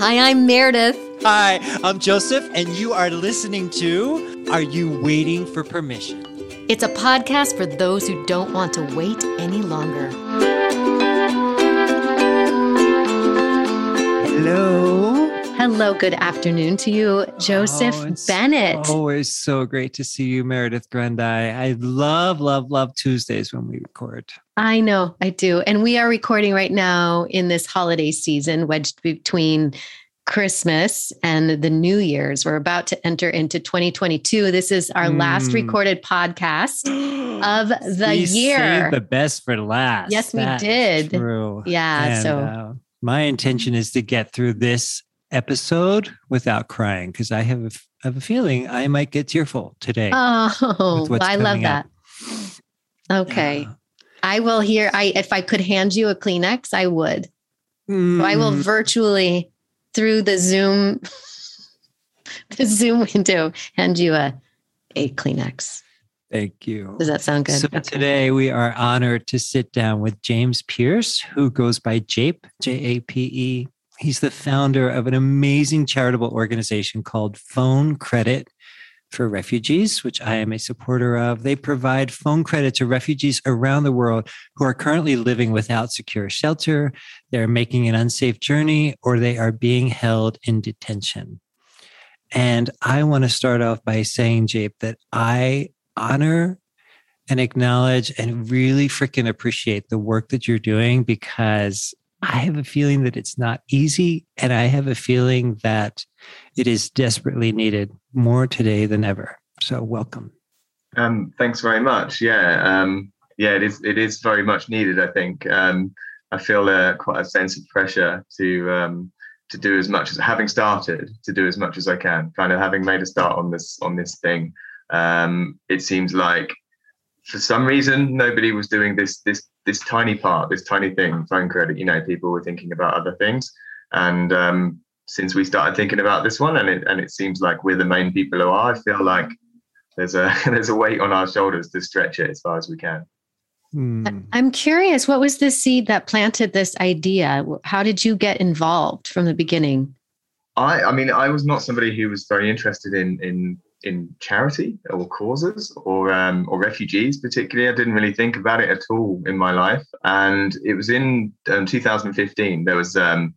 Hi, I'm Meredith. Hi, I'm Joseph, and you are listening to Are You Waiting for Permission? It's a podcast for those who don't want to wait any longer. Hello. Hello, good afternoon to you, Joseph Oh, Bennett. Always so great to see you, Meredith Grundy. I love, love, love Tuesdays when we record. I know, I do. And we are recording right now in this holiday season, wedged between Christmas and the New Year's. We're about to enter into 2022. This is our last Mm. recorded podcast of the we year. the best for last. Yes, we did. True. Yeah, And, so- uh, my intention is to get through this episode without crying because I have a, f- I have a feeling I might get tearful today. Oh, I love coming up. that. Okay. Yeah. I will hear I if I could hand you a Kleenex, I would. So I will Mm, virtually through the Zoom the Zoom window hand you a a Kleenex. Thank you. Does that sound good? So Okay. today we are honored to sit down with James Pierce, who goes by Jape, J A P E. He's the founder of an amazing charitable organization called Phone Credit for Refugees, which I am a supporter of. They provide phone credit to refugees around the world who are currently living without secure shelter, they're making an unsafe journey, or they are being held in detention. And I want to start off by saying, Jape, that I honor and acknowledge and really freaking appreciate the work that you're doing because I have a feeling that it's not easy. And I have a feeling that it is desperately needed more today than ever. So, welcome. Um, thanks very much. Yeah, um, yeah, it is. It is very much needed. I think. Um, I feel uh, quite a sense of pressure to um, to do as much as having started to do as much as I can. Kind of having made a start on this on this thing. Um, it seems like for some reason nobody was doing this this this tiny part, this tiny thing, phone credit. You know, people were thinking about other things, and um, since we started thinking about this one, and it and it seems like we're the main people who are. I feel like there's a there's a weight on our shoulders to stretch it as far as we can. Hmm. I'm curious, what was the seed that planted this idea? How did you get involved from the beginning? I I mean I was not somebody who was very interested in in in charity or causes or um, or refugees particularly. I didn't really think about it at all in my life. And it was in um, 2015. There was um,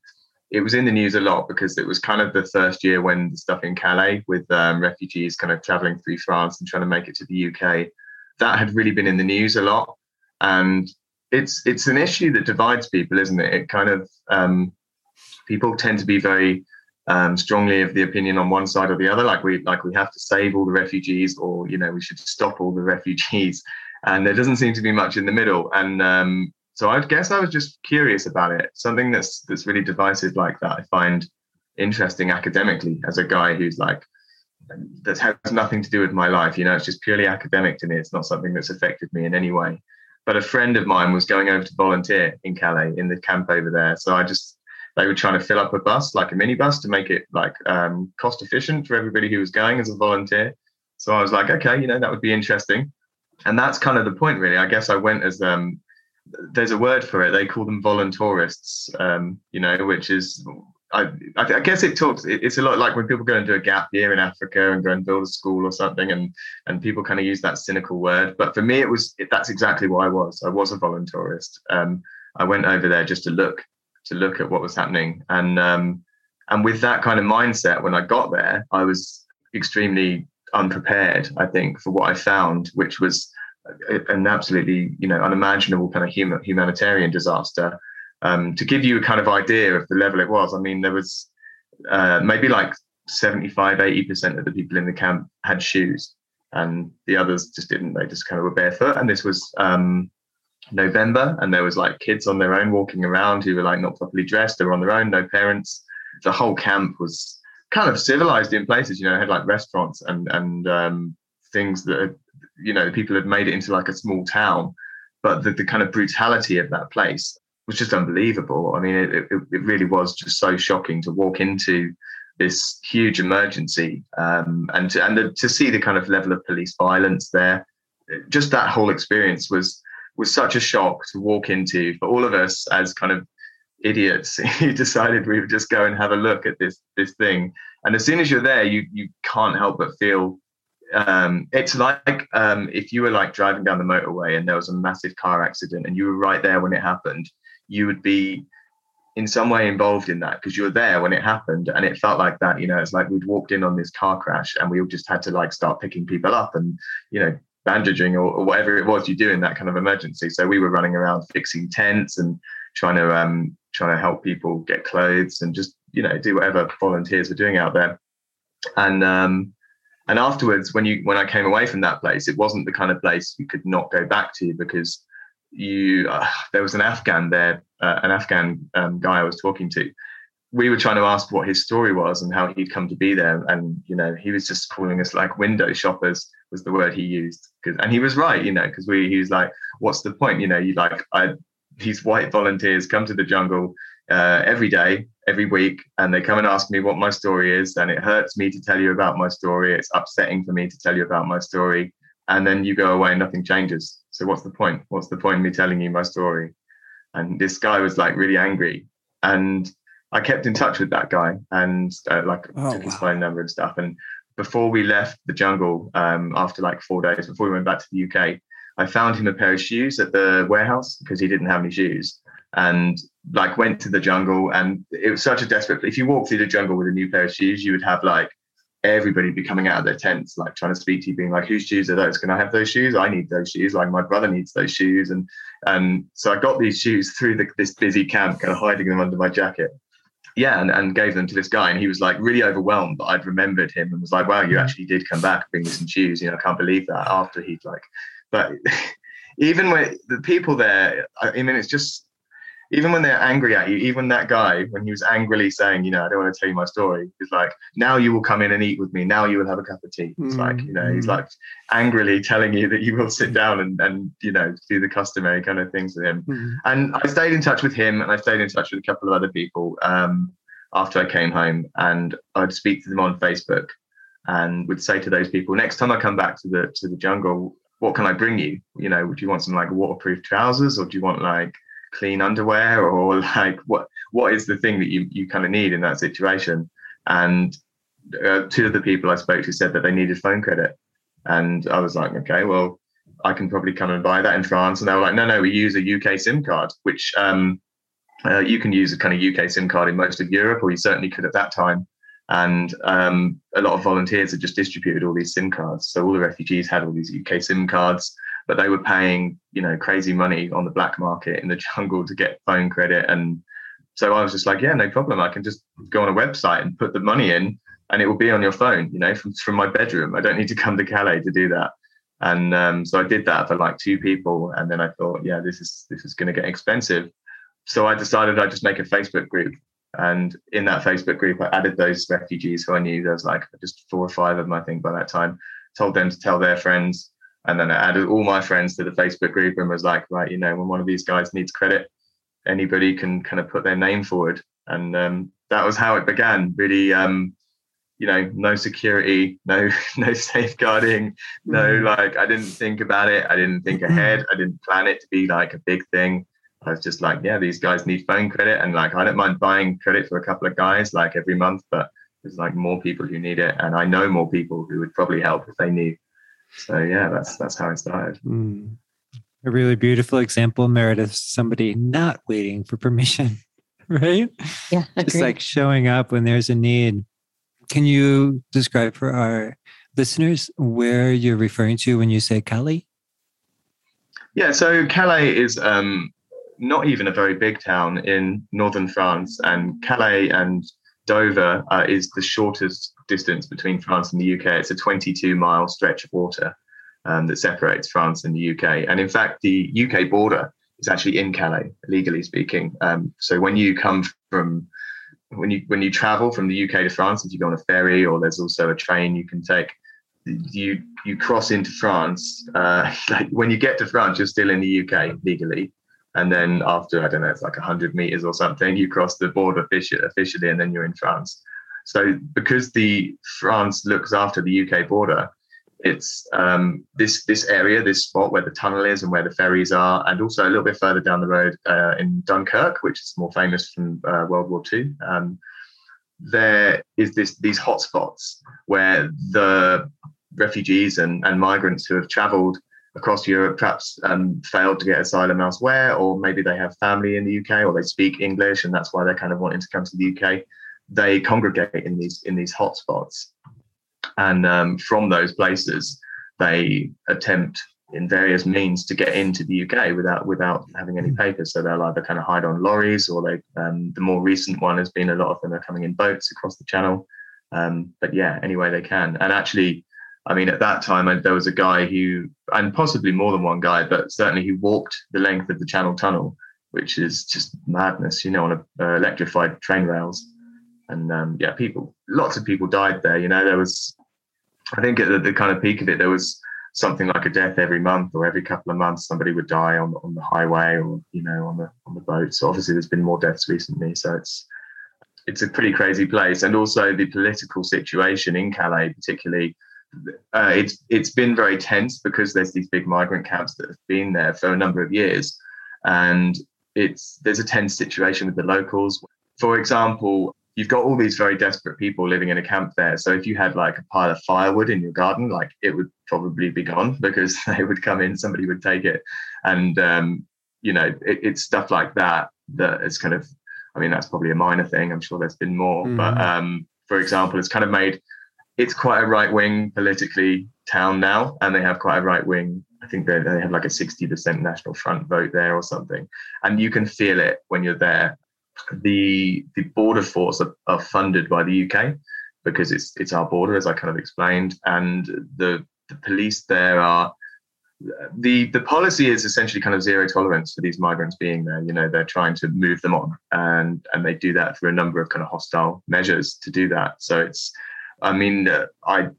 it was in the news a lot because it was kind of the first year when the stuff in Calais with um, refugees kind of traveling through France and trying to make it to the UK. That had really been in the news a lot, and it's it's an issue that divides people, isn't it? It kind of um, people tend to be very um, strongly of the opinion on one side or the other, like we like we have to save all the refugees, or you know we should stop all the refugees, and there doesn't seem to be much in the middle. And um, so I guess I was just curious about it. Something that's that's really divisive like that, I find interesting academically as a guy who's like that has nothing to do with my life. You know, it's just purely academic to me. It's not something that's affected me in any way. But a friend of mine was going over to volunteer in Calais in the camp over there, so I just they were trying to fill up a bus like a minibus to make it like um, cost efficient for everybody who was going as a volunteer. So i was like okay you know that would be interesting. And that's kind of the point really. I guess i went as um, there's a word for it. They call them voluntourists um, you know which is I, I, guess it talks it's a lot like when people go and do a gap year in africa and go and build a school or something and and people kind of use that cynical word. But for me it was that's exactly what i was. I was a voluntourist um, i went over there just to look to look at what was happening. And um, and with that kind of mindset, when I got there, I was extremely unprepared. I think for what I found, which was an absolutely you know unimaginable kind of human, humanitarian disaster. Um, to give you a kind of idea of the level it was, I mean, there was uh, maybe like 75, 80% of the people in the camp had shoes and the others just didn't. They just kind of were barefoot. And this was um, November, and there was like kids on their own walking around who were like not properly dressed. They were on their own, no parents. The whole camp was kind of civilized in places. You know, had like restaurants and and um, things that you know people had made it into like a small town, but the, the kind of brutality of that place was just unbelievable. I mean, it, it, it really was just so shocking to walk into this huge emergency um, and to, and the, to see the kind of level of police violence there. Just that whole experience was was such a shock to walk into for all of us as kind of idiots who decided we would just go and have a look at this this thing. And as soon as you're there, you you can't help but feel um, it's like um, if you were like driving down the motorway and there was a massive car accident and you were right there when it happened, you would be in some way involved in that because you were there when it happened and it felt like that you know it's like we'd walked in on this car crash and we all just had to like start picking people up and you know bandaging or, or whatever it was you do in that kind of emergency. So we were running around fixing tents and trying to um trying to help people get clothes and just you know do whatever volunteers were doing out there. And um and afterwards when you when i came away from that place it wasn't the kind of place you could not go back to because you uh, there was an afghan there uh, an afghan um, guy i was talking to we were trying to ask what his story was and how he'd come to be there and you know he was just calling us like window shoppers was the word he used and he was right you know because we he was like what's the point you know you like i these white volunteers come to the jungle uh, every day, every week, and they come and ask me what my story is. And it hurts me to tell you about my story. It's upsetting for me to tell you about my story. And then you go away and nothing changes. So what's the point? What's the point in me telling you my story? And this guy was like really angry. And I kept in touch with that guy and uh, like oh, took his wow. phone number and stuff. And before we left the jungle, um, after like four days, before we went back to the UK, I found him a pair of shoes at the warehouse because he didn't have any shoes and like went to the jungle and it was such a desperate if you walk through the jungle with a new pair of shoes you would have like everybody be coming out of their tents like trying to speak to you being like whose shoes are those? Can i have those shoes? I need those shoes. Like my brother needs those shoes. And and so i got these shoes through the, this busy camp kind of hiding them under my jacket yeah and, and gave them to this guy and he was like really overwhelmed that i'd remembered him and was like wow you actually did come back bring me some shoes you know i can't believe that after he'd like but even when the people there, I mean, it's just even when they're angry at you, even that guy, when he was angrily saying, you know, I don't want to tell you my story, he's like, now you will come in and eat with me. Now you will have a cup of tea. It's mm-hmm. like, you know, he's mm. like angrily telling you that you will sit down and, and you know, do the customary kind of things with him. Mm-hmm. And I stayed in touch with him and I stayed in touch with a couple of other people um, after I came home and I'd speak to them on Facebook and would say to those people, next time I come back to the to the jungle, what can I bring you? You know, do you want some like waterproof trousers or do you want like clean underwear or like what what is the thing that you you kind of need in that situation? And uh, two of the people I spoke to said that they needed phone credit, and I was like, okay, well, I can probably come and buy that in France. And they were like, no, no, we use a UK SIM card, which um, uh, you can use a kind of UK SIM card in most of Europe, or you certainly could at that time. And um, a lot of volunteers had just distributed all these SIM cards. So all the refugees had all these UK SIM cards, but they were paying, you know, crazy money on the black market in the jungle to get phone credit. And so I was just like, yeah, no problem. I can just go on a website and put the money in and it will be on your phone, you know, from, from my bedroom. I don't need to come to Calais to do that. And um, so I did that for like two people. And then I thought, yeah, this is, this is going to get expensive. So I decided I'd just make a Facebook group and in that Facebook group, I added those refugees who I knew. There was like just four or five of them, I think, by that time. Told them to tell their friends. And then I added all my friends to the Facebook group and was like, right, you know, when one of these guys needs credit, anybody can kind of put their name forward. And um, that was how it began. Really, um, you know, no security, no no safeguarding, no mm. like I didn't think about it. I didn't think ahead. I didn't plan it to be like a big thing. I was just like, yeah, these guys need phone credit, and like I don't mind buying credit for a couple of guys like every month, but there's like more people who need it, and I know more people who would probably help if they knew. So yeah, that's that's how it started. Mm. A really beautiful example, Meredith. Somebody not waiting for permission, right? Yeah, just like showing up when there's a need. Can you describe for our listeners where you're referring to when you say Calais? Yeah, so Calais is um, not even a very big town in northern France, and Calais and Dover uh, is the shortest distance between France and the UK. It's a 22 mile stretch of water um, that separates France and the UK. And in fact, the UK border is actually in Calais, legally speaking. Um, so when you come from when you when you travel from the UK to France, if you go on a ferry or there's also a train you can take, you you cross into France. Uh, like when you get to France, you're still in the UK legally, and then after I don't know, it's like hundred meters or something, you cross the border officially, and then you're in France. So because the France looks after the UK border, It's um, this this area, this spot where the tunnel is and where the ferries are, and also a little bit further down the road uh, in Dunkirk, which is more famous from uh, World War II. Um, there is this these hotspots where the refugees and, and migrants who have travelled across Europe perhaps um, failed to get asylum elsewhere, or maybe they have family in the UK, or they speak English, and that's why they're kind of wanting to come to the UK. They congregate in these in these hotspots, and um, from those places, they attempt in various means to get into the UK without without having any papers. So they'll either kind of hide on lorries, or they. Um, the more recent one has been a lot of them are coming in boats across the channel. Um, but yeah, any way they can. And actually, I mean, at that time, I, there was a guy who, and possibly more than one guy, but certainly he walked the length of the Channel Tunnel, which is just madness, you know, on a, uh, electrified train rails. And um, yeah, people, lots of people died there. You know, there was, I think at the, the kind of peak of it, there was something like a death every month or every couple of months somebody would die on on the highway or you know on the on the boat. So obviously there's been more deaths recently so it's it's a pretty crazy place. And also the political situation in Calais particularly uh, it's it's been very tense because there's these big migrant camps that have been there for a number of years. And it's there's a tense situation with the locals. For example you've got all these very desperate people living in a camp there. So if you had like a pile of firewood in your garden, like it would probably be gone because they would come in, somebody would take it, and um, you know it, it's stuff like that that is kind of. I mean, that's probably a minor thing. I'm sure there's been more, mm. but um, for example, it's kind of made it's quite a right wing politically town now, and they have quite a right wing. I think they they have like a 60% National Front vote there or something, and you can feel it when you're there the the border force are, are, funded by the UK because it's it's our border, as I kind of explained, and the the police there are the the policy is essentially kind of zero tolerance for these migrants being there. You know, they're trying to move them on, and and they do that through a number of kind of hostile measures to do that. So it's, I mean, I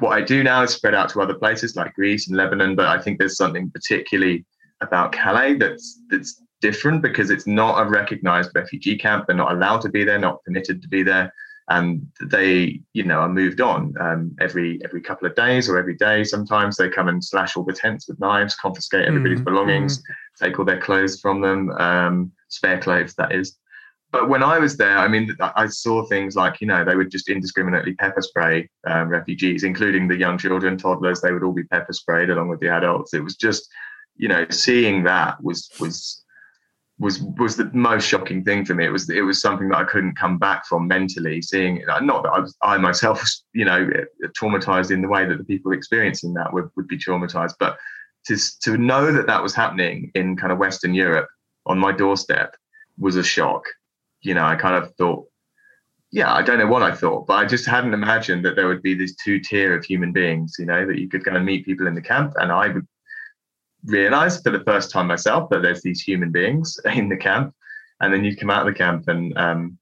what I do now is spread out to other places like Greece and Lebanon, but I think there's something particularly about Calais that's that's different because it's not a recognized refugee camp. They're not allowed to be there, not permitted to be there. And they, you know, are moved on um, every every couple of days or every day. Sometimes they come and slash all the tents with knives, confiscate everybody's mm belongings, mm take all their clothes from them, um, spare clothes, that is. But when I was there, I mean, I saw things like, you know, they would just indiscriminately pepper spray um, refugees, including the young children, toddlers. They would all be pepper sprayed along with the adults. It was just, you know, seeing that was was was was the most shocking thing for me. It was it was something that I couldn't come back from mentally. Seeing not that I was I myself was you know traumatized in the way that the people experiencing that would, would be traumatized, but to to know that that was happening in kind of Western Europe on my doorstep was a shock. You know, I kind of thought, yeah, I don't know what I thought, but I just hadn't imagined that there would be this two tier of human beings. You know, that you could go and meet people in the camp, and I would realized for the first time myself that there's these human beings in the camp. And then you'd come out of the camp and um,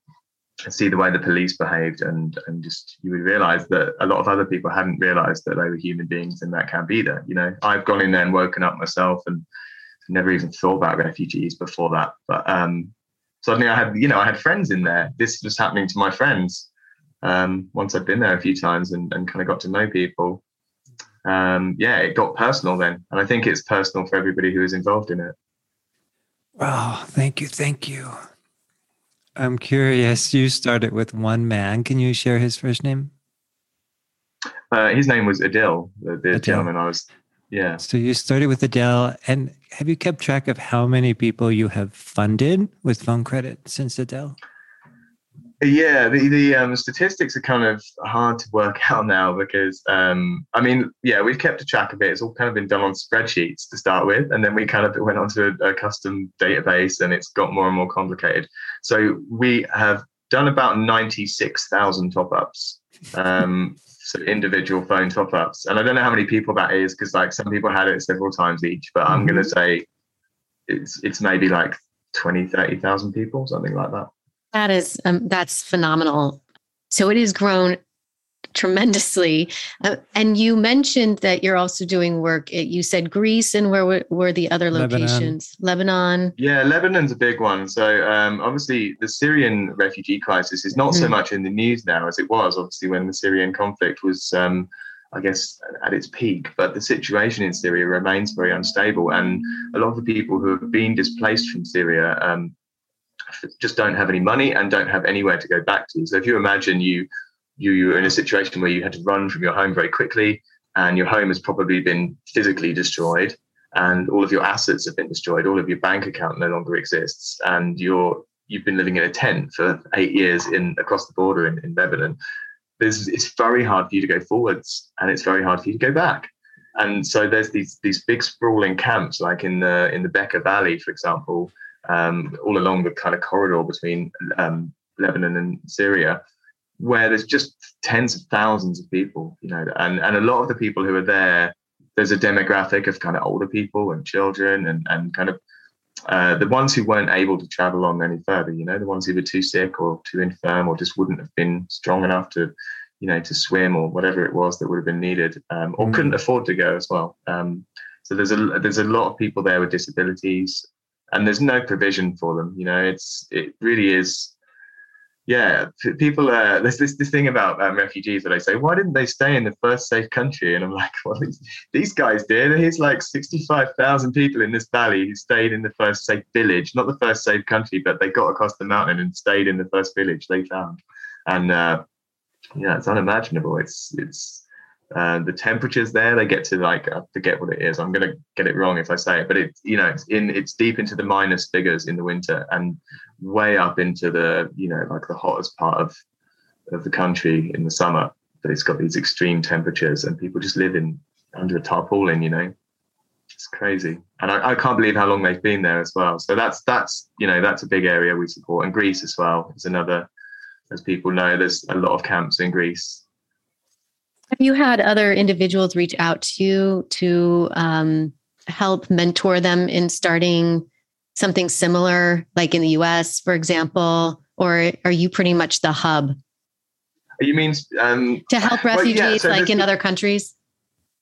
see the way the police behaved, and and just you would realize that a lot of other people hadn't realized that they were human beings in that camp either. You know, I've gone in there and woken up myself and never even thought about refugees before that. But um, suddenly I had, you know, I had friends in there. This was happening to my friends um, once I'd been there a few times and, and kind of got to know people um, yeah, it got personal then. And I think it's personal for everybody who is involved in it. Wow. Thank you. Thank you. I'm curious. You started with one man. Can you share his first name? Uh, his name was Adele, the, the Adil. gentleman I was. Yeah. So you started with Adele. and have you kept track of how many people you have funded with phone credit since Adil? Yeah, the the um, statistics are kind of hard to work out now because um, I mean, yeah, we've kept a track of it. It's all kind of been done on spreadsheets to start with, and then we kind of went onto a, a custom database, and it's got more and more complicated. So we have done about ninety six thousand top ups. Um, so individual phone top ups, and I don't know how many people that is because like some people had it several times each, but I'm mm-hmm. going to say it's it's maybe like 20, 30,000 people, something like that. That is um, that's phenomenal. So it has grown tremendously. Uh, and you mentioned that you're also doing work. At, you said Greece, and where were, were the other locations? Lebanon. Lebanon. Yeah, Lebanon's a big one. So um, obviously, the Syrian refugee crisis is not mm-hmm. so much in the news now as it was. Obviously, when the Syrian conflict was um, I guess, at its peak. But the situation in Syria remains very unstable, and a lot of the people who have been displaced from Syria um, just don't have any money and don't have anywhere to go back to. So if you imagine you you you're in a situation where you had to run from your home very quickly, and your home has probably been physically destroyed, and all of your assets have been destroyed, all of your bank account no longer exists, and you're you've been living in a tent for eight years in across the border in, in Lebanon. There's, it's very hard for you to go forwards, and it's very hard for you to go back. And so there's these these big sprawling camps, like in the in the Bekaa Valley, for example, um, all along the kind of corridor between um, Lebanon and Syria, where there's just tens of thousands of people, you know, and, and a lot of the people who are there, there's a demographic of kind of older people and children and, and kind of uh, the ones who weren't able to travel on any further, you know, the ones who were too sick or too infirm or just wouldn't have been strong enough to, you know, to swim or whatever it was that would have been needed, um, or mm. couldn't afford to go as well. Um, so there's a there's a lot of people there with disabilities, and there's no provision for them. You know, it's it really is yeah, people. Uh, there's this this thing about um, refugees that I say, why didn't they stay in the first safe country? And I'm like, well, these, these guys did. There's like 65,000 people in this valley who stayed in the first safe village, not the first safe country, but they got across the mountain and stayed in the first village they found. And uh, yeah, it's unimaginable. It's it's the temperatures there they get to like I forget what it is. I'm gonna get it wrong if I say it, but it's you know it's in it's deep into the minus figures in the winter and way up into the you know like the hottest part of of the country in the summer. But it's got these extreme temperatures and people just live in under a tarpaulin. You know, it's crazy, and I, I can't believe how long they've been there as well. So that's that's you know that's a big area we support, and Greece as well is another. As people know, there's a lot of camps in Greece you had other individuals reach out to you to um, help mentor them in starting something similar, like in the US, for example? Or are you pretty much the hub? You mean um, to help refugees well, yeah, so like in other countries?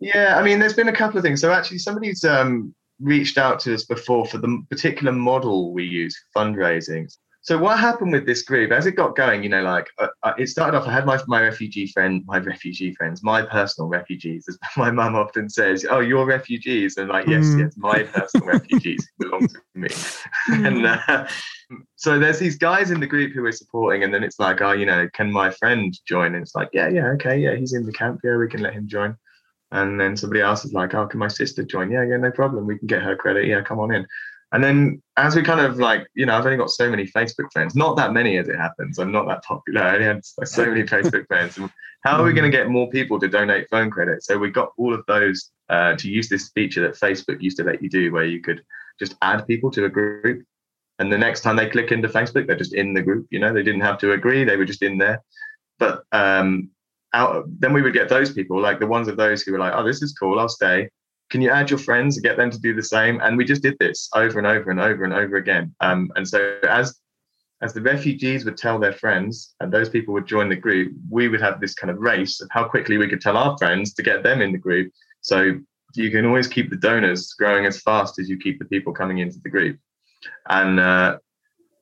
Yeah, I mean, there's been a couple of things. So actually, somebody's um, reached out to us before for the particular model we use for fundraising. So what happened with this group as it got going? You know, like uh, uh, it started off. I had my my refugee friend, my refugee friends, my personal refugees, as my mum often says. Oh, you're refugees, and like yes, mm. yes, my personal refugees belong to me. Mm. and uh, so there's these guys in the group who we're supporting, and then it's like, oh, you know, can my friend join? And it's like, yeah, yeah, okay, yeah, he's in the camp. Yeah, we can let him join. And then somebody else is like, oh, can my sister join? Yeah, yeah, no problem. We can get her credit. Yeah, come on in. And then as we kind of like, you know, I've only got so many Facebook friends, not that many as it happens. I'm not that popular. I only had so many Facebook friends. How are we going to get more people to donate phone credit? So we got all of those uh, to use this feature that Facebook used to let you do, where you could just add people to a group. And the next time they click into Facebook, they're just in the group. You know, they didn't have to agree; they were just in there. But um, out, then we would get those people, like the ones of those who were like, "Oh, this is cool. I'll stay." Can you add your friends and get them to do the same? And we just did this over and over and over and over again. Um, and so as as the refugees would tell their friends and those people would join the group, we would have this kind of race of how quickly we could tell our friends to get them in the group. So you can always keep the donors growing as fast as you keep the people coming into the group. And uh,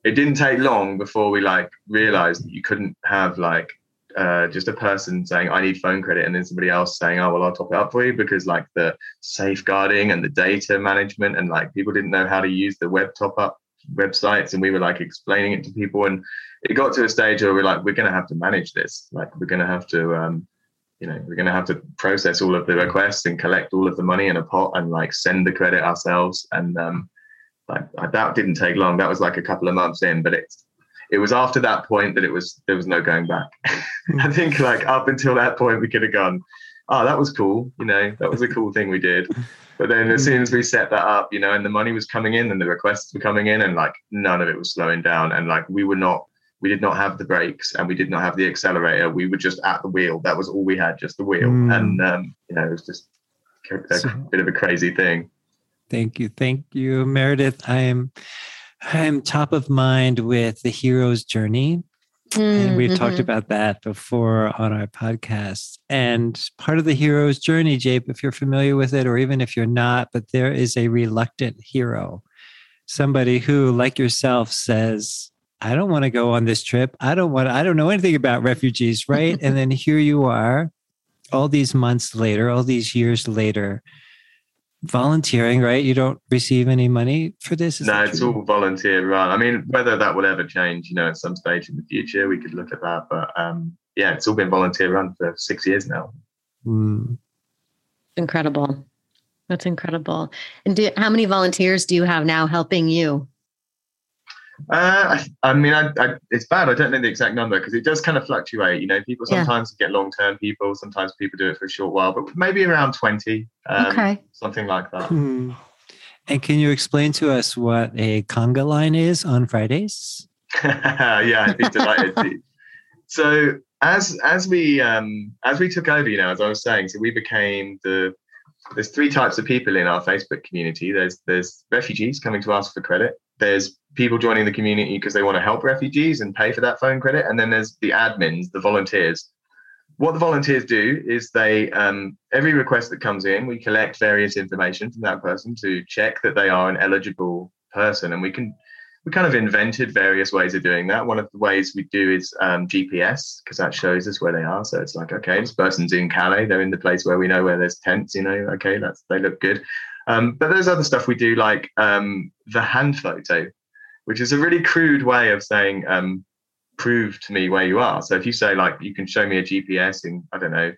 it didn't take long before we like realized that you couldn't have like uh, just a person saying I need phone credit, and then somebody else saying, "Oh, well, I'll top it up for you," because like the safeguarding and the data management, and like people didn't know how to use the web top up websites, and we were like explaining it to people, and it got to a stage where we're like, we're going to have to manage this. Like, we're going to have to, um, you know, we're going to have to process all of the requests and collect all of the money in a pot and like send the credit ourselves. And um, like that didn't take long. That was like a couple of months in, but it's it was after that point that it was there was no going back. I think like up until that point we could have gone, oh that was cool, you know, that was a cool thing we did. But then as soon as we set that up, you know, and the money was coming in and the requests were coming in and like none of it was slowing down and like we were not we did not have the brakes and we did not have the accelerator. We were just at the wheel. That was all we had, just the wheel. Mm. And um, you know, it was just a, a so, bit of a crazy thing. Thank you. Thank you, Meredith. I am I'm top of mind with the hero's journey. Mm, and we've mm-hmm. talked about that before on our podcast. And part of the hero's journey, Jape, if you're familiar with it, or even if you're not, but there is a reluctant hero, somebody who, like yourself, says, I don't want to go on this trip. I don't want, I don't know anything about refugees, right? and then here you are all these months later, all these years later, volunteering, right? You don't receive any money for this? no, it's all volunteer run. I mean, whether that will ever change, you know, at some stage in the future, we could look at that. But um, yeah, it's all been volunteer run for six years now. Mm. Incredible. That's incredible. And do, how many volunteers do you have now helping you? Uh, I, I, mean, I, I, it's bad. I don't know the exact number because it does kind of fluctuate. You know, people sometimes yeah. get long term people, sometimes people do it for a short while, but maybe around 20, um, okay. something like that. Hmm. And can you explain to us what a conga line is on Fridays? yeah, I'd be delighted to. So as as we um, as we took over, you know, as I was saying, so we became the there's three types of people in our Facebook community. There's there's refugees coming to ask for credit. There's people joining the community because they want to help refugees and pay for that phone credit. And then there's the admins, the volunteers. What the volunteers do is they um, every request that comes in, we collect various information from that person to check that they are an eligible person, and we can we kind of invented various ways of doing that. One of the ways we do is um, GPS because that shows us where they are. So it's like, okay, this person's in Calais. They're in the place where we know where there's tents. You know, okay, that's they look good. Um, but there's other stuff we do like um, the hand photo, which is a really crude way of saying, um, prove to me where you are. So if you say like, you can show me a GPS in I don't know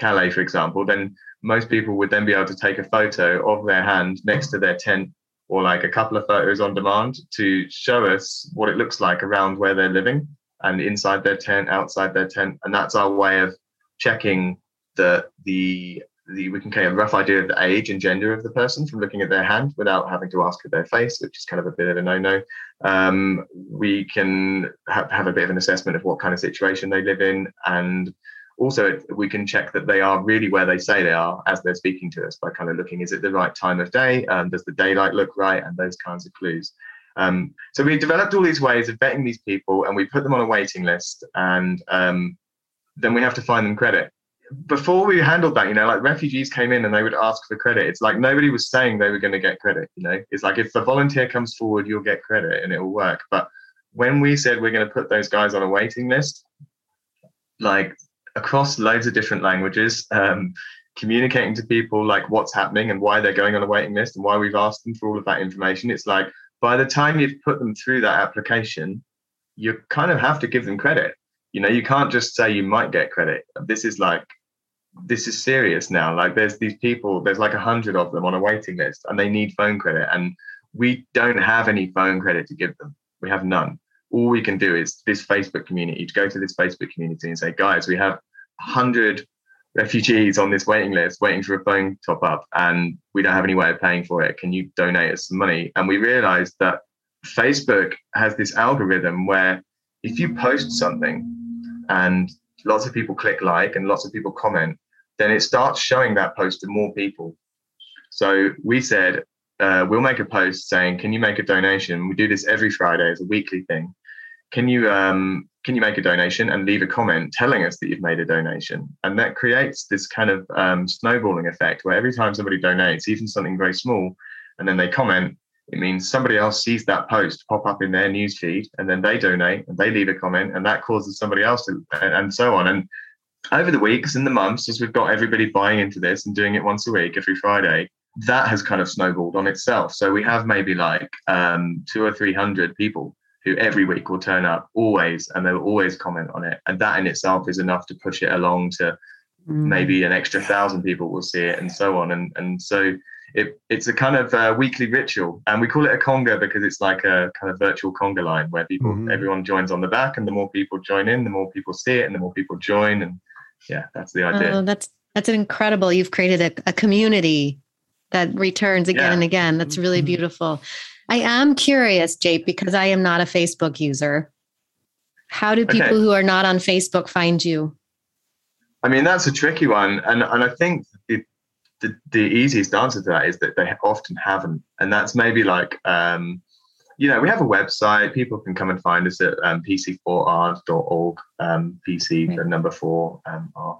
Calais, for example, then most people would then be able to take a photo of their hand next to their tent or like a couple of photos on demand to show us what it looks like around where they're living and inside their tent, outside their tent. And that's our way of checking that the the we can get a rough idea of the age and gender of the person from looking at their hand without having to ask for their face, which is kind of a bit of a no-no. Um, we can ha- have a bit of an assessment of what kind of situation they live in and also we can check that they are really where they say they are as they're speaking to us by kind of looking is it the right time of day? Um, does the daylight look right? And those kinds of clues. Um, so we developed all these ways of vetting these people and we put them on a waiting list and um, then we have to find them credit before we handled that you know like refugees came in and they would ask for credit it's like nobody was saying they were going to get credit you know it's like if the volunteer comes forward you'll get credit and it will work but when we said we're going to put those guys on a waiting list like across loads of different languages, um, communicating to people like what's happening and why they're going on a waiting list and why we've asked them for all of that information. It's like by the time you've put them through that application, you kind of have to give them credit. You know, you can't just say you might get credit. This is like this is serious now. Like there's these people, there's like a hundred of them on a waiting list and they need phone credit. And we don't have any phone credit to give them. We have none all we can do is this Facebook community to go to this Facebook community and say, guys, we have a 100 refugees on this waiting list waiting for a phone top up and we don't have any way of paying for it. Can you donate us some money? And we realized that Facebook has this algorithm where if you post something and lots of people click like and lots of people comment, then it starts showing that post to more people. So we said, uh, we'll make a post saying, "Can you make a donation?" We do this every Friday as a weekly thing, can you um, can you make a donation and leave a comment telling us that you've made a donation and that creates this kind of um, snowballing effect where every time somebody donates even something very small and then they comment it means somebody else sees that post pop up in their newsfeed and then they donate and they leave a comment and that causes somebody else to and so on and over the weeks and the months as we've got everybody buying into this and doing it once a week every friday that has kind of snowballed on itself so we have maybe like um, two or three hundred people who every week will turn up always and they'll always comment on it. And that in itself is enough to push it along to mm. maybe an extra thousand people will see it and so on. And and so it, it's a kind of uh, weekly ritual and we call it a conga because it's like a kind of virtual conga line where people mm-hmm. everyone joins on the back and the more people join in the more people see it and the more people join and yeah that's the idea oh, that's that's an incredible you've created a, a community that returns again yeah. and again that's really mm-hmm. beautiful I am curious, Jape, because I am not a Facebook user. How do people okay. who are not on Facebook find you? I mean, that's a tricky one. And, and I think the, the, easiest answer to that is that they often haven't. And that's maybe like, um, you know, we have a website. People can come and find us at um, pc4r.org, um, PC, right. the number four um, R.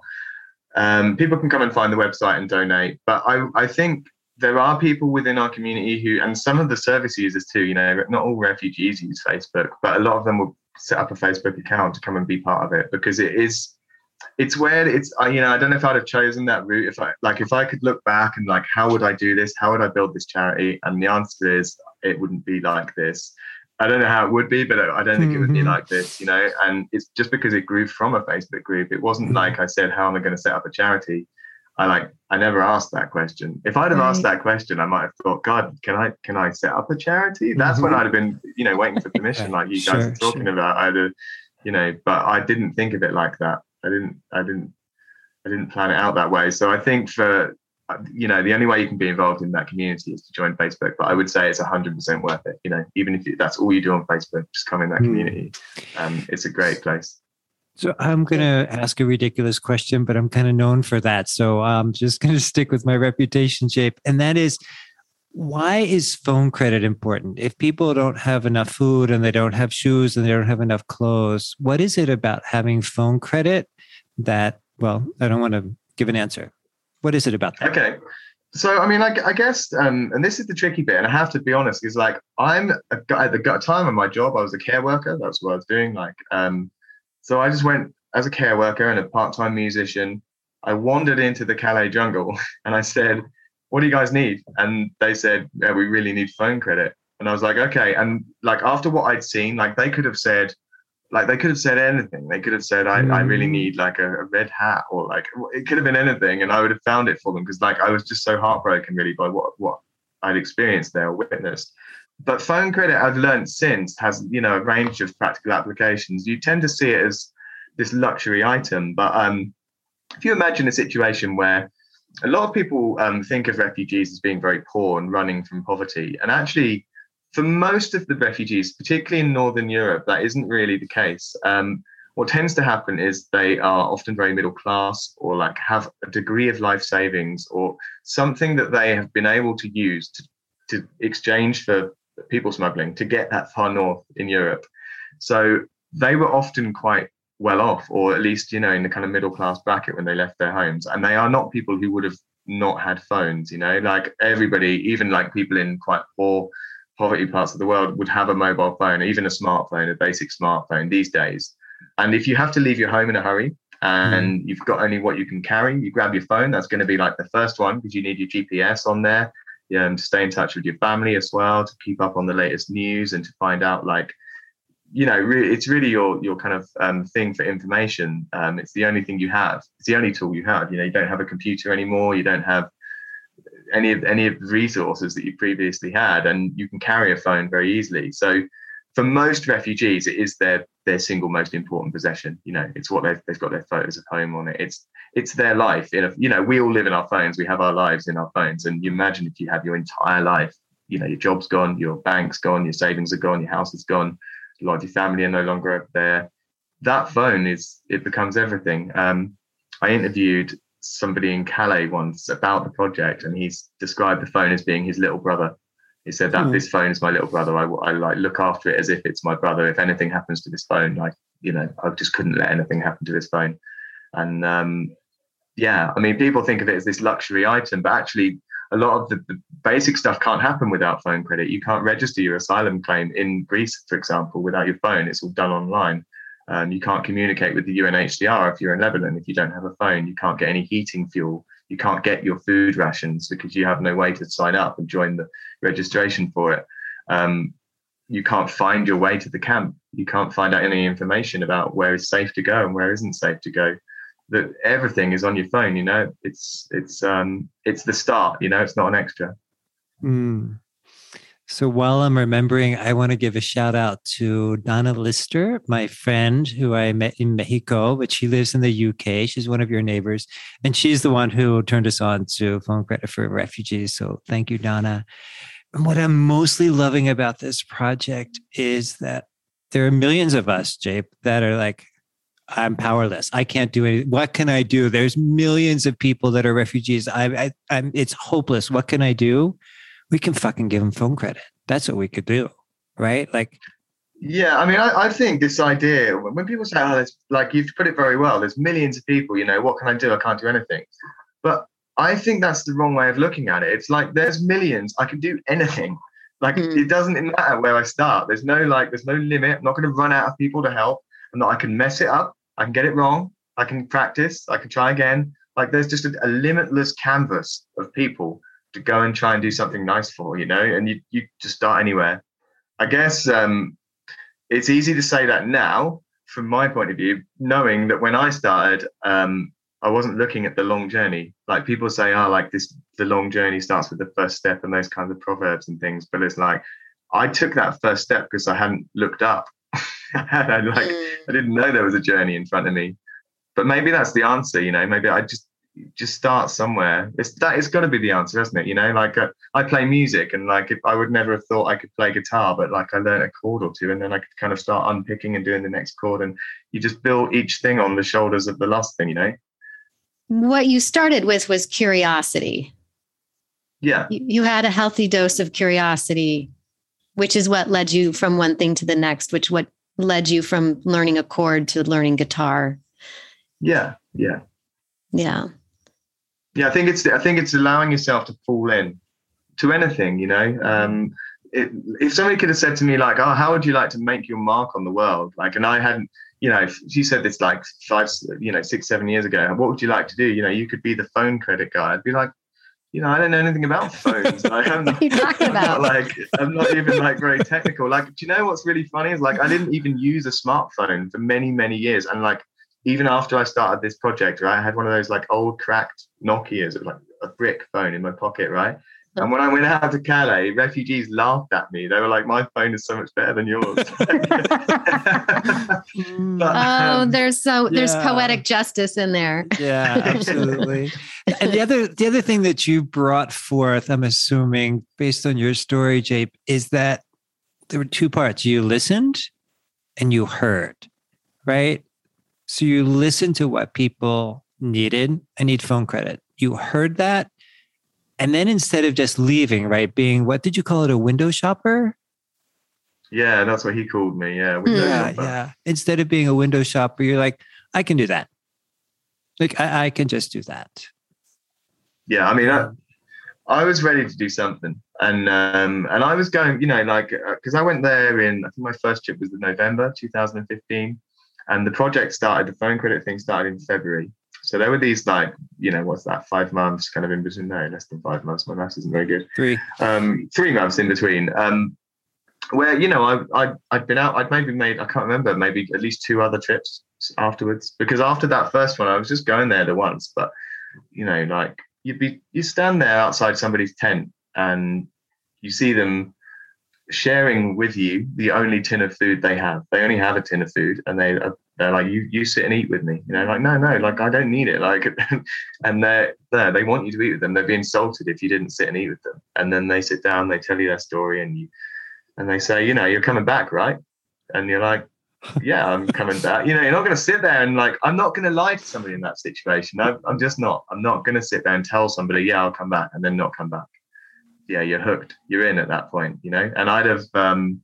Um, people can come and find the website and donate. But I, I think there are people within our community who, and some of the service users too, you know, not all refugees use Facebook, but a lot of them will set up a Facebook account to come and be part of it because it is it's weird. it's you know I don't know if I'd have chosen that route if I like if I could look back and like how would I do this how would I build this charity and the answer is it wouldn't be like this I don't know how it would be but I don't think mm-hmm. it would be mm-hmm. like this you know and it's just because it grew from a Facebook group it wasn't mm-hmm. like I said how am I going to set up a charity I like I never asked that question. If I'd have right. asked that question, I might have thought, God, can I can I set up a charity? That's mm-hmm. when I'd have been, you know, waiting for permission, like you guys are talking sure. about. I'd have, you know, but I didn't think of it like that. I didn't I didn't I didn't plan it out that way. So I think for you know the only way you can be involved in that community is to join Facebook. But I would say it's hundred percent worth it. You know, even if that's all you do on Facebook, just come in that mm. community. Um, it's a great place. So I'm going to ask a ridiculous question, but I'm kind of known for that. So I'm just going to stick with my reputation, Jape, and that is why is phone credit important? If people don't have enough food and they don't have shoes and they don't have enough clothes, what is it about having phone credit that, well, I don't want to give an answer. What is it about that? Okay. So, I mean, I, I guess, um, and this is the tricky bit, and I have to be honest, is like I'm a, at the time of my job, I was a care worker. That's what I was doing. Like, um, so I just went as a care worker and a part-time musician. I wandered into the Calais jungle and I said, "What do you guys need?" And they said, yeah, "We really need phone credit." And I was like, "Okay." And like after what I'd seen, like they could have said, like they could have said anything. They could have said, "I, mm. I really mm. need like a, a, red hat," or like it could have been anything, and I would have found it for them because like I was just so heartbroken really by what what I'd experienced there, witnessed but phone credit I've learned since has you know a range of practical applications. You tend to see it as this luxury item, but um, if you imagine a situation where a lot of people um, think of refugees as being very poor and running from poverty, and actually, for most of the refugees, particularly in Northern Europe, that isn't really the case. Um, what tends to happen is they are often very middle class or like have a degree of life savings or something that they have been able to use to, to exchange for people smuggling to get that far north in Europe. So they were often quite well off, or at least, you know, in the kind of middle class bracket when they left their homes. And they are not people who would have not had phones, you know, like everybody, even like people in quite poor poverty parts of the world would have a mobile phone, even a smartphone, a basic smartphone these days. And if you have to leave your home in a hurry and mm. you've got only what you can carry, you grab your phone. That's going to be like the first one because you need your GPS on there um, to stay in touch with your family as well, to keep up on the latest news and to find out like, you know, re- it's really your your kind of um, thing for information. Um, it's the only thing you have. It's the only tool you have. You know, you don't have a computer anymore. You don't have any of any of the resources that you previously had, and you can carry a phone very easily. So for most refugees, it is their their single most important possession. You know, it's what they've they've got their photos of home on it. It's it's their life. In a, you know, we all live in our phones. We have our lives in our phones. And you imagine if you have your entire life, you know, your job's gone, your bank's gone, your savings are gone, your house is gone, of your family are no longer there. That phone is it becomes everything. Um, I interviewed somebody in Calais once about the project, and he's described the phone as being his little brother. He said that mm. this phone is my little brother. I, I like look after it as if it's my brother. If anything happens to this phone, like you know, I just couldn't let anything happen to this phone. And um, yeah, I mean, people think of it as this luxury item, but actually, a lot of the, the, basic stuff can't happen without phone credit. You can't register your asylum claim in Greece, for example, without your phone. It's all done online. Um, you can't communicate with the UNHCR if you're in Lebanon if you don't have a phone. You can't get any heating fuel. You can't get your food rations because you have no way to sign up and join the registration for it. Um, you can't find your way to the camp. You can't find out any information about where is safe to go and where isn't safe to go that everything is on your phone you know? It's it's um it's the start you know? It's not an extra. Mm. so while i'm remembering i want to give a shout out to donna lister my friend who i met in mexico but she lives in the uk she's one of your neighbors and she's the one who turned us on to phone credit for refugees. So thank you donna. And what i'm mostly loving about this project is that there are millions of us, Jape, that are like, I'm powerless. I can't do anything. What can I do? There's millions of people that are refugees. I, I, I'm, it's hopeless. What can I do? We can fucking give them phone credit. That's what we could do, right? Like, yeah, I mean, I, I think this idea when people say, "Oh, there's like you've put it very well," there's millions of people. You know, what can I do? I can't do anything. But I think that's the wrong way of looking at it. It's like there's millions. I can do anything. Like mm. it doesn't matter where I start. There's no like, there's no limit. I'm not going to run out of people to help. I'm not. I can mess it up. I can get it wrong. I can practice. I can try again. Like there's just a, a limitless canvas of people to go and try and do something nice for, you know, and you, you just start anywhere. I guess um, it's easy to say that now from my point of view, knowing that when I started, um, I wasn't looking at the long journey. Like people say, oh, like this, the long journey starts with the first step and those kinds of proverbs and things. But it's like, I took that first step because I hadn't looked up. I like, mm. I didn't know there was a journey in front of me. But maybe that's the answer, you know. Maybe I just just start somewhere. It's that it's got to be the answer, isn't it? You know, like uh, I play music, and like if, I would never have thought I could play guitar, but like I learned a chord or two, and then I could kind of start unpicking and doing the next chord, and you just build each thing on the shoulders of the last thing, you know. What you started with was curiosity. Yeah, you, you had a healthy dose of curiosity, which is what led you from one thing to the next, which what led you from learning a chord to learning guitar. Yeah, yeah, yeah yeah, I think it's I think it's allowing yourself to fall in to anything. You know, um, it, if somebody could have said to me like, "Oh, how would you like to make your mark on the world?" Like, and I hadn't, you know, she said this like five, you know, six, seven years ago. What would you like to do? You know, you could be the phone credit guy. I'd be like, you know, I don't know anything about phones. Like, I'm what are you talking I'm about? Not, like, I'm not even like very technical. Like, do you know what's really funny is like I didn't even use a smartphone for many, many years, and like even after I started this project, right, I had one of those like old cracked Nokia's, like a brick phone in my pocket, right? And when I went out to Calais, refugees laughed at me. They were like, "My phone is so much better than yours." but, oh, um, there's so there's poetic justice in there. Yeah, absolutely. and the other the other thing that you brought forth, I'm assuming, based on your story, Jape, is that there were two parts. You listened and you heard, right? So you listened to what people needed. I need phone credit. You heard that. And then instead of just leaving, right, being what did you call it, a window shopper? Yeah, that's what he called me. Yeah. yeah, shopper. yeah. Instead of being a window shopper, you're like, I can do that. Like, I, I can just do that. Yeah. I mean, I, I was ready to do something. And um, and I was going, you know, like, because uh, I went there in, I think my first trip was in November 2015. And the project started, the phone credit thing started in February. So there were these like, you know, what's that, five months kind of in between? No, less than five months. My maths isn't very good. Three. Um, three months in between. Um, where you know I I I'd been out. I'd maybe made I can't remember maybe at least two other trips afterwards because after that first one I was just going there the once. But you know, like you'd be you stand there outside somebody's tent and you see them sharing with you the only tin of food they have. They only have a tin of food, and they are, they're like, "You you sit and eat with me." You know, like no, no, like I don't need it. Like, and they're there. They want you to eat with them. They'd be insulted if you didn't sit and eat with them. And then they sit down, they tell you their story, and you and they say, you know, you're coming back, right? And you're like, yeah, I'm coming back. You know, you're not going to sit there and like, I'm not going to lie to somebody in that situation. I, I'm just not. I'm not going to sit there and tell somebody, yeah, I'll come back, and then not come back yeah, you're hooked. You're in at that point, you know. And I'd have, um,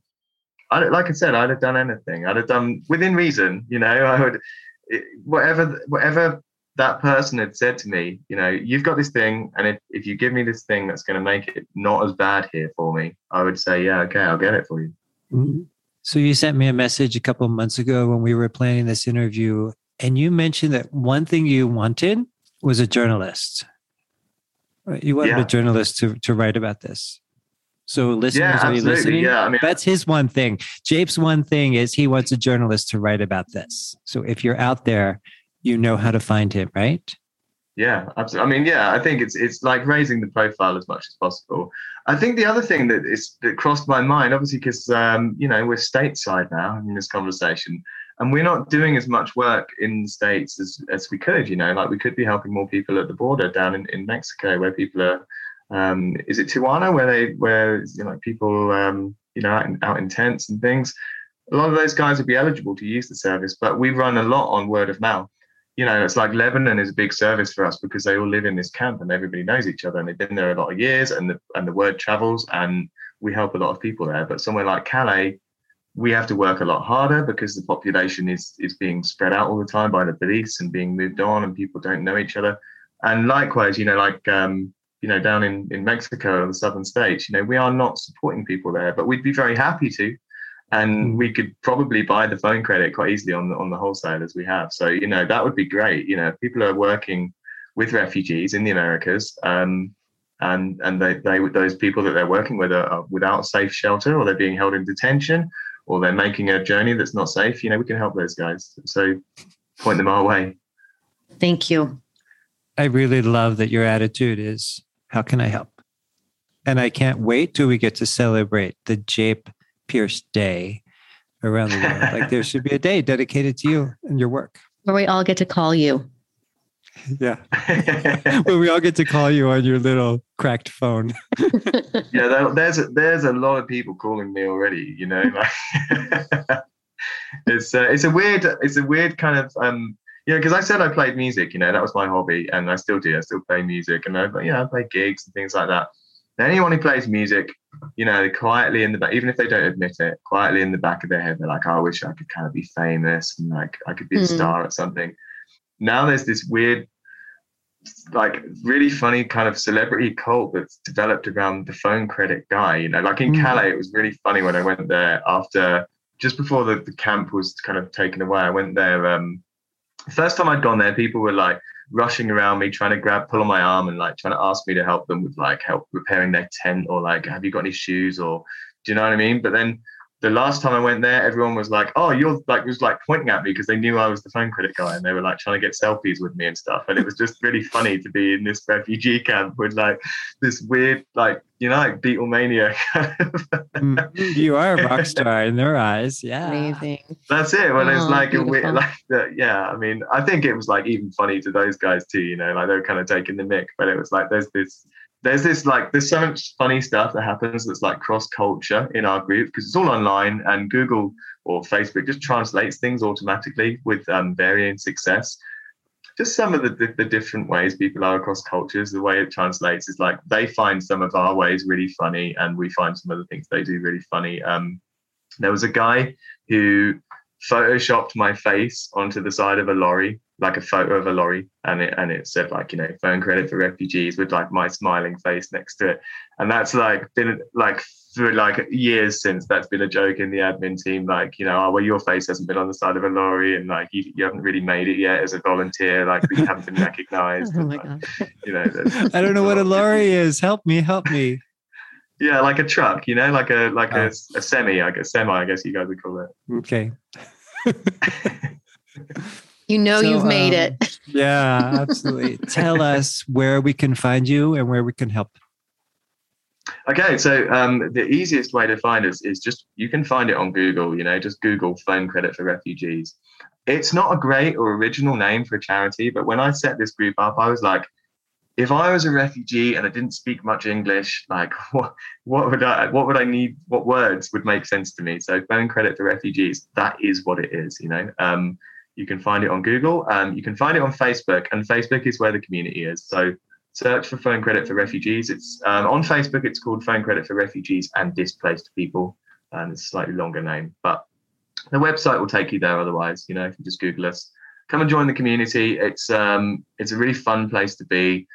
I like I said, I'd have done anything. I'd have done within reason, you know. I would, whatever, whatever that person had said to me, you know, you've got this thing, and if, if you give me this thing that's going to make it not as bad here for me, I would say, yeah, okay, I'll get it for you. Mm-hmm. So you sent me a message a couple of months ago when we were planning this interview, and you mentioned that one thing you wanted was a journalist. You wanted yeah. a journalist to, to write about this. So listeners, yeah, are you listening? Yeah, I mean, that's his one thing. Jape's one thing is he wants a journalist to write about this. So if you're out there, you know how to find him, right? Yeah, absolutely. I mean, yeah, I think it's it's like raising the profile as much as possible. I think the other thing that is that crossed my mind, obviously, because um, you know we're stateside now in this conversation, and we're not doing as much work in the states as, as we could you know like we could be helping more people at the border down in, in mexico where people are um, is it tijuana where they where you know people um, you know out in, out in tents and things? A lot of those guys would be eligible to use the service but we run a lot on word of mouth. You know it's like lebanon is a big service for us because they all live in this camp and everybody knows each other and they've been there a lot of years and the, and the word travels and we help a lot of people there. But somewhere like calais we have to work a lot harder because the population is is being spread out all the time by the police and being moved on and people don't know each other. And likewise you know like um, you know down in in mexico or the southern states you know we are not supporting people there but we'd be very happy to and we could probably buy the phone credit quite easily on the on the wholesale as we have. So you know that would be great. You know, people are working with refugees in the Americas, um, and and they, they those people that they're working with are, are without safe shelter, or they're being held in detention, or they're making a journey that's not safe. You know, we can help those guys. So point them our way. Thank you. I really love that your attitude is, how can I help? And I can't wait till we get to celebrate the Jape Pierce Day around the world. like there should be a day dedicated to you and your work. Where we all get to call you. Yeah. Where we all get to call you on your little cracked phone. yeah, there's a, there's a lot of people calling me already. You know, like it's uh, it's a weird it's a weird kind of um know because I said I played music. You know, that was my hobby, and I still do. I still play music, and I you know I play gigs and things like that anyone who plays music, you know, quietly in the back, even if they don't admit it, quietly in the back of their head, they're like, oh, I wish I could kind of be famous and like I could be a mm. star at something. Now there's this weird, like really funny kind of celebrity cult that's developed around the phone credit guy. You know, like in mm. Calais, it was really funny when I went there after just before the, the camp was kind of taken away. I went there. Um, first time I'd gone there, people were like, rushing around me, trying to grab, pull on my arm, and like trying to ask me to help them with like help repairing their tent or like, have you got any shoes or do you know what I mean? But then the last time I went there, everyone was like, "Oh, you're like," was like pointing at me because they knew I was the phone credit guy, and they were like trying to get selfies with me and stuff. And it was just really funny to be in this refugee camp with like this weird, like you know, like Beatlemania. Mm, you are a rock star in their eyes, yeah. Amazing. That's it. Well, oh, it's like beautiful. a weird, like the, yeah. I mean, I think it was like even funny to those guys too. You know, like they were kind of taking the mic, but it was like there's this there's this like there's so much funny stuff that happens that's like cross culture in our group because it's all online and Google or Facebook just translates things automatically with um, varying success. Just some of the, the, the different ways people are across cultures, the way it translates is like they find some of our ways really funny, and we find some of the things they do really funny. Um, there was a guy who photoshopped my face onto the side of a lorry like a photo of a lorry and it and it said like you know phone credit for refugees with like my smiling face next to it. And that's like been like for like years since that's been a joke in the admin team like you know oh well your face hasn't been on the side of a lorry and like you, you haven't really made it yet as a volunteer like you haven't been recognized oh my like, God. you know i don't know what a lorry is. Help me help me. Yeah like a truck you know like a like oh. a, a semi i guess semi i guess you guys would call it. Okay You know so, you've made um, it. yeah, absolutely. Tell us where we can find you and where we can help. Okay, so um, the easiest way to find us is just you can find it on Google. You know, just Google phone credit for refugees. It's not a great or original name for a charity, but when I set this group up, I was like, if I was a refugee and I didn't speak much English, like what what would I what would I need? What words would make sense to me? So phone credit for refugees, that is what it is. You know. Um, you can find it on Google. Um, you can find it on Facebook, and Facebook is where the community is. So search for Phone Credit for Refugees. It's um, on Facebook. It's called Phone Credit for Refugees and Displaced People. and it's a slightly longer name, but the website will take you there. Otherwise, you know, if you just Google us, come and join the community. It's um, it's a really fun place to be.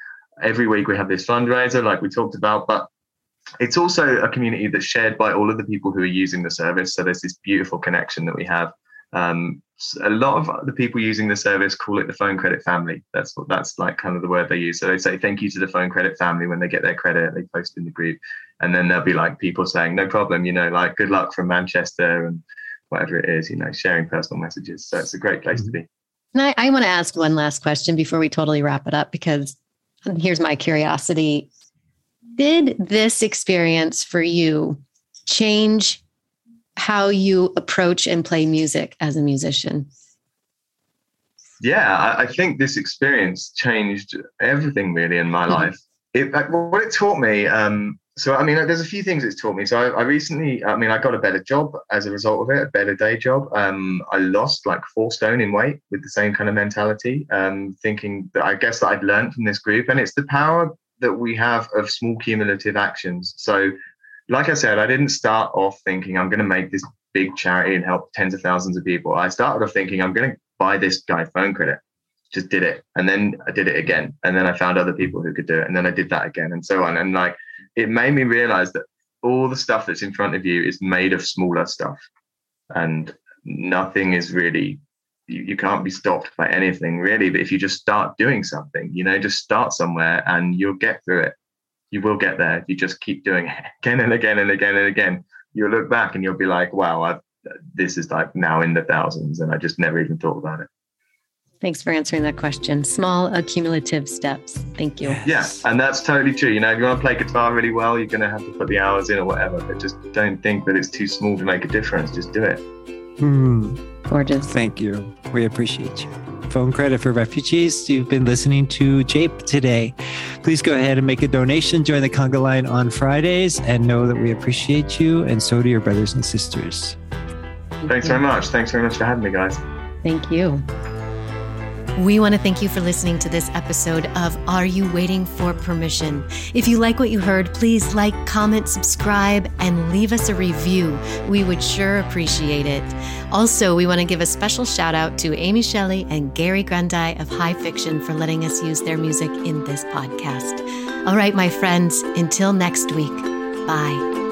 Every week we have this fundraiser, like we talked about, but it's also a community that's shared by all of the people who are using the service. So there's this beautiful connection that we have. Um, a lot of the people using the service call it the phone credit family. That's what that's like kind of the word they use. So they say thank you to the phone credit family when they get their credit. They post in the group, and then there'll be like people saying no problem, you know, like good luck from Manchester and whatever it is, you know, sharing personal messages. So it's a great place to be. And I, I want to ask one last question before we totally wrap it up because here's my curiosity. Did this experience for you change how you approach and play music as a musician? Yeah, I, I think this experience changed everything really in my mm-hmm. life. It, what it taught me, um, so I mean, there's a few things it's taught me. So I, I, recently, I mean, I got a better job as a result of it, a better day job. Um, I lost like four stone in weight with the same kind of mentality, um, thinking that I guess that I'd learned from this group, and it's the power that we have of small cumulative actions. So like I said, I didn't start off thinking I'm going to make this big charity and help tens of thousands of people. I started off thinking I'm going to buy this guy phone credit. Just did it. And then I did it again. And then I found other people who could do it. And then I did that again and so on. And like it made me realize that all the stuff that's in front of you is made of smaller stuff. and nothing is really you, you can't be stopped by anything really but if you just start doing something you know just start somewhere and you'll get through it you will get there if you just keep doing it again and again and again and again you'll look back and you'll be like wow I've, this is like now in the thousands and i just never even thought about it Thanks for answering that question. Small accumulative steps. Thank you. Yes. Yeah, and that's totally true. You know, if you want to play guitar really well, you're going to have to put the hours in or whatever, but just don't think that it's too small to make a difference. Just do it. Hmm. Gorgeous. Thank you. We appreciate you. Phone credit for refugees. You've been listening to Jape today. Please go ahead and make a donation. Join the conga line on Fridays and know that we appreciate you, and so do your brothers and sisters. Thanks very much. Thanks very much for having me, guys. Thank you. We want to thank you for listening to this episode of Are You Waiting for Permission? If you like what you heard, please like, comment, subscribe, and leave us a review. We would sure appreciate it. Also, we want to give a special shout out to Amy Shelley and Gary Grundy of High Fiction for letting us use their music in this podcast. All right, my friends, until next week, bye.